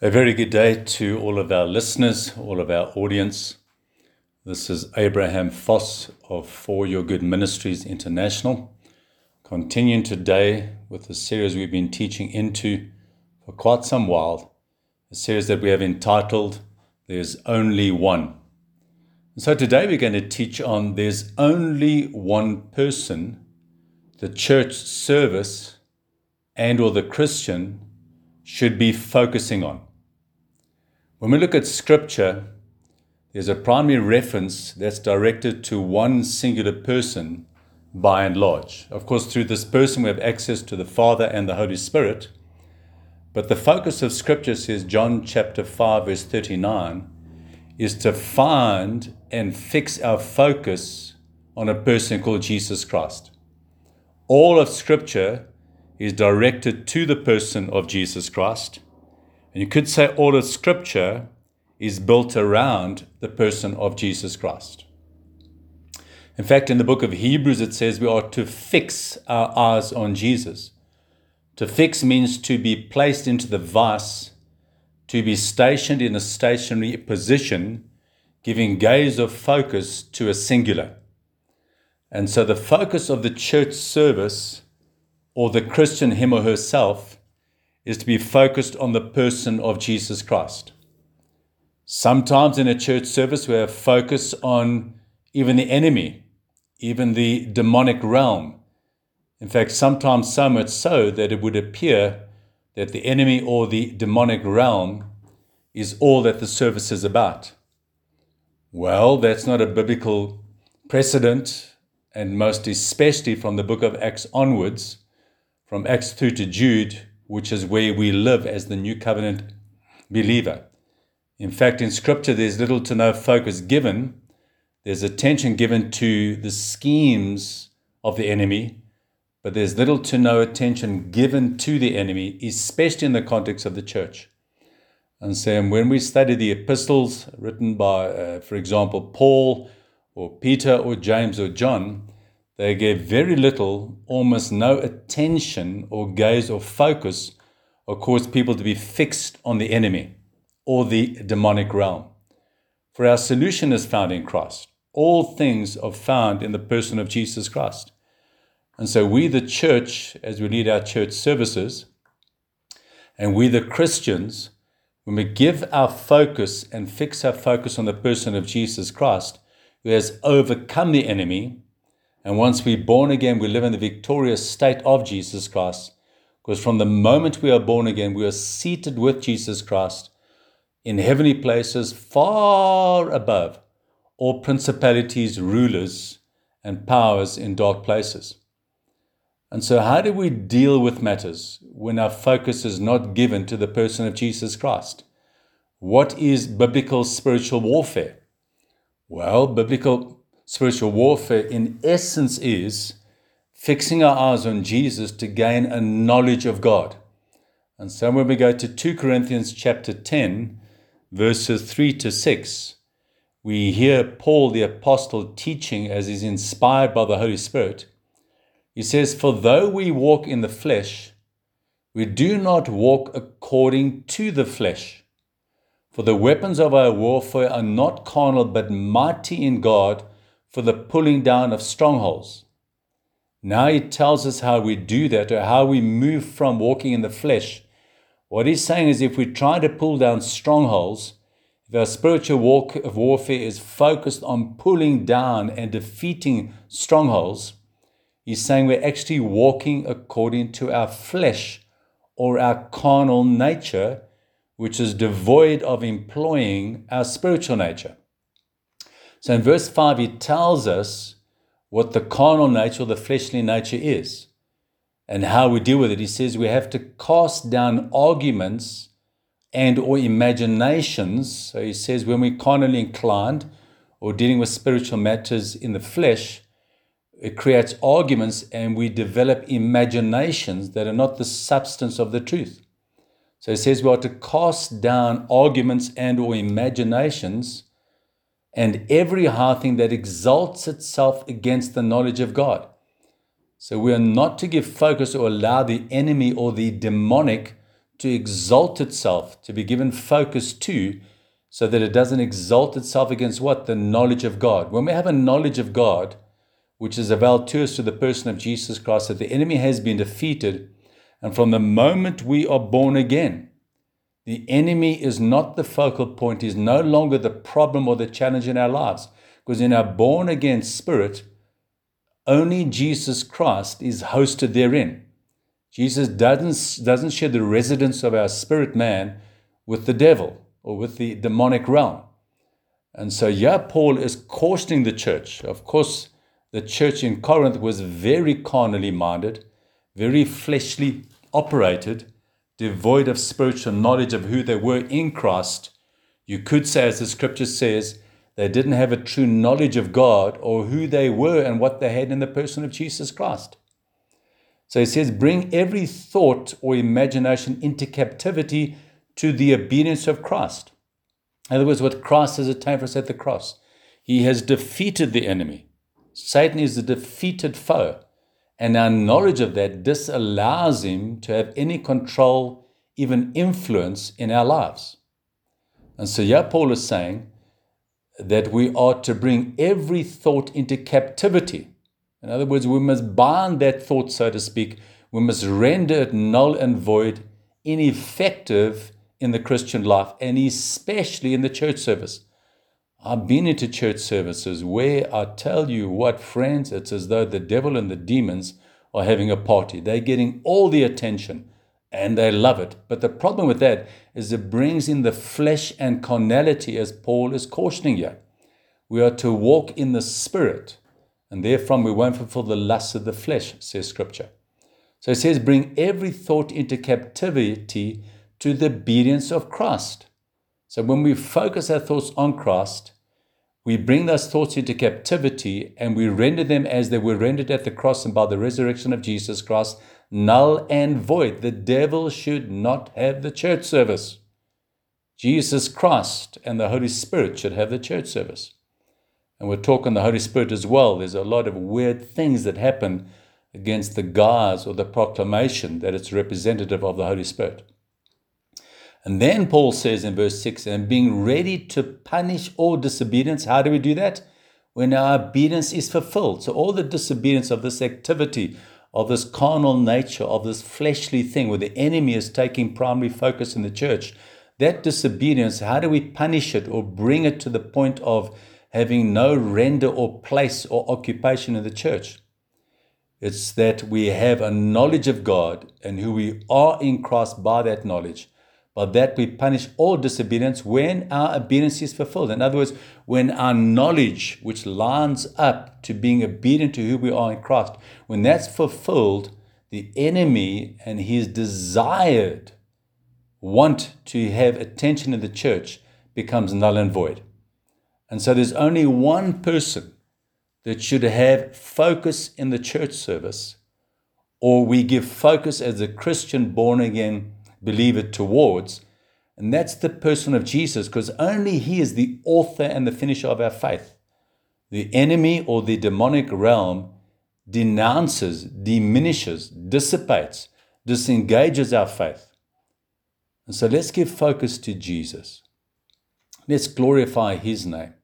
A very good day to all of our listeners, all of our audience. This is Abraham Foss of For Your Good Ministries International, continuing today with the series we've been teaching into for quite some while, a series that we have entitled There's Only One. And so today we're going to teach on There's Only One Person, the church service and or the Christian should be focusing on. When we look at scripture, there's a primary reference that's directed to one singular person by and large. Of course, through this person, we have access to the Father and the Holy Spirit. But the focus of scripture says, John chapter 5, verse 39, is to find and fix our focus on a person called Jesus Christ. All of scripture is directed to the person of Jesus Christ. And you could say all of Scripture is built around the person of Jesus Christ. In fact, in the book of Hebrews, it says we are to fix our eyes on Jesus. To fix means to be placed into the vice, to be stationed in a stationary position, giving gaze of focus to a singular. And so the focus of the church service, or the Christian him or herself, is to be focused on the person of Jesus Christ. Sometimes in a church service, we have focus on even the enemy, even the demonic realm. In fact, sometimes so much so that it would appear that the enemy or the demonic realm is all that the service is about. Well, that's not a biblical precedent, and most especially from the book of Acts onwards, from Acts through to Jude, which is where we live as the new covenant believer. In fact, in scripture, there's little to no focus given. There's attention given to the schemes of the enemy, but there's little to no attention given to the enemy, especially in the context of the church. And so when we study the epistles written by, uh, for example, Paul or Peter or James or John, they gave very little, almost no attention or gaze or focus, or caused people to be fixed on the enemy or the demonic realm. For our solution is found in Christ. All things are found in the person of Jesus Christ. And so, we, the church, as we lead our church services, and we, the Christians, when we give our focus and fix our focus on the person of Jesus Christ, who has overcome the enemy and once we're born again, we live in the victorious state of Jesus Christ. Because from the moment we are born again, we are seated with Jesus Christ in heavenly places far above all principalities, rulers, and powers in dark places. And so, how do we deal with matters when our focus is not given to the person of Jesus Christ? What is biblical spiritual warfare? Well, biblical spiritual warfare, in essence, is fixing our eyes on Jesus to gain a knowledge of God. And so when we go to 2 Corinthians chapter 10, verses 3 to 6, we hear Paul the apostle teaching as is inspired by the Holy Spirit. He says, For though we walk in the flesh, we do not walk according to the flesh. For the weapons of our warfare are not carnal, but mighty in God for the pulling down of strongholds. Now he tells us how we do that or how we move from walking in the flesh. What he's saying is if we try to pull down strongholds, if our spiritual walk of warfare is focused on pulling down and defeating strongholds, he's saying we're actually walking according to our flesh or our carnal nature, which is devoid of employing our spiritual nature. So in verse 5, he tells us what the carnal nature the fleshly nature is and how we deal with it. He says we have to cast down arguments and or imaginations. So he says when we're carnally inclined or dealing with spiritual matters in the flesh, it creates arguments and we develop imaginations that are not the substance of the truth. So he says we are to cast down arguments and or imaginations and every high thing that exalts itself against the knowledge of God. So we are not to give focus or allow the enemy or the demonic to exalt itself, to be given focus to, so that it doesn't exalt itself against what? The knowledge of God. When we have a knowledge of God, which is availed to us through the person of Jesus Christ, that the enemy has been defeated, and from the moment we are born again, the enemy is not the focal point, is no longer the problem or the challenge in our lives. Because in our born again spirit, only Jesus Christ is hosted therein. Jesus doesn't, doesn't share the residence of our spirit man with the devil or with the demonic realm. And so, yeah, Paul is cautioning the church. Of course, the church in Corinth was very carnally minded, very fleshly operated, devoid of spiritual knowledge of who they were in Christ. You could say, as the scripture says, they didn't have a true knowledge of God or who they were and what they had in the person of Jesus Christ. So he says, bring every thought or imagination into captivity to the obedience of Christ. In other words, what Christ has attained for us at the cross. He has defeated the enemy. Satan is a defeated foe. And our knowledge of that disallows him to have any control, even influence in our lives. And so, yeah, Paul is saying that we are to bring every thought into captivity in other words, we must bind that thought, so to speak. We must render it null and void, ineffective in the Christian life, and especially in the church service. I've been into church services where I tell you what, friends, it's as though the devil and the demons are having a party. They're getting all the attention and they love it. But the problem with that is it brings in the flesh and carnality, as Paul is cautioning you. We are to walk in the spirit and therefrom we won't fulfill the lusts of the flesh, says Scripture. So it says, bring every thought into captivity to the obedience of Christ. So when we focus our thoughts on Christ, we bring those thoughts into captivity and we render them as they were rendered at the cross and by the resurrection of Jesus Christ, null and void. The devil should not have the church service. Jesus Christ and the Holy Spirit should have the church service. And we're talking the Holy Spirit as well. There's a lot of weird things that happen against the guise or the proclamation that it's representative of the Holy Spirit. And then Paul says in verse 6 and being ready to punish all disobedience. How do we do that? When our obedience is fulfilled. So, all the disobedience of this activity, of this carnal nature, of this fleshly thing where the enemy is taking primary focus in the church, that disobedience, how do we punish it or bring it to the point of having no render or place or occupation in the church. It's that we have a knowledge of God and who we are in Christ by that knowledge. By that we punish all disobedience when our obedience is fulfilled. In other words, when our knowledge, which lines up to being obedient to who we are in Christ, when that's fulfilled, the enemy and his desired want to have attention in the church becomes null and void. And so there's only one person that should have focus in the church service, or we give focus as a Christian born again believer towards, and that's the person of Jesus, because only He is the author and the finisher of our faith. The enemy or the demonic realm denounces, diminishes, dissipates, disengages our faith. And so let's give focus to Jesus. Let's glorify His name.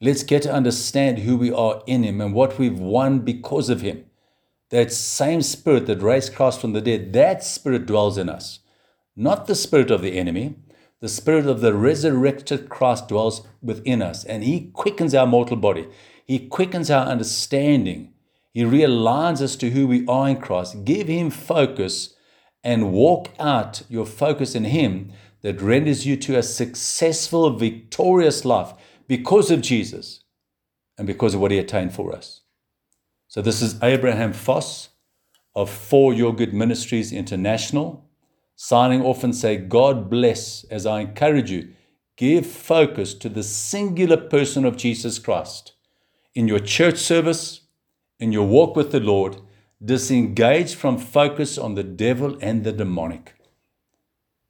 Let's get to understand who we are in Him and what we've won because of Him. That same Spirit that raised Christ from the dead, that Spirit dwells in us. Not the Spirit of the enemy, the Spirit of the resurrected Christ dwells within us, and He quickens our mortal body. He quickens our understanding. He realigns us to who we are in Christ. Give Him focus and walk out your focus in Him that renders you to a successful, victorious life because of Jesus and because of what he attained for us. So, this is Abraham Foss of For Your Good Ministries International, signing off and say, God bless as I encourage you. Give focus to the singular person of Jesus Christ in your church service, in your walk with the Lord. Disengage from focus on the devil and the demonic.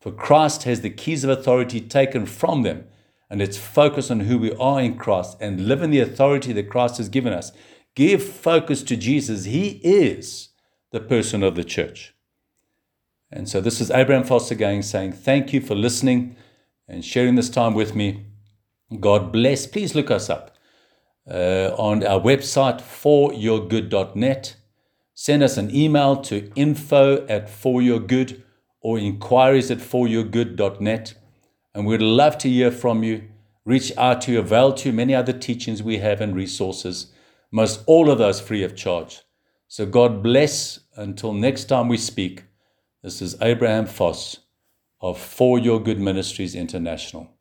For Christ has the keys of authority taken from them and let's focus on who we are in Christ and live in the authority that Christ has given us. Give focus to Jesus. He is the person of the church. And so this is Abraham Foster again saying thank you for listening and sharing this time with me. God bless. Please look us up uh, on our website, foryourgood.net. Send us an email to info at foryourgood or inquiries at foryourgood.net. And we'd love to hear from you. Reach out to you, avail to many other teachings we have and resources, most all of those free of charge. So God bless. Until next time we speak, this is Abraham Foss of For Your Good Ministries International.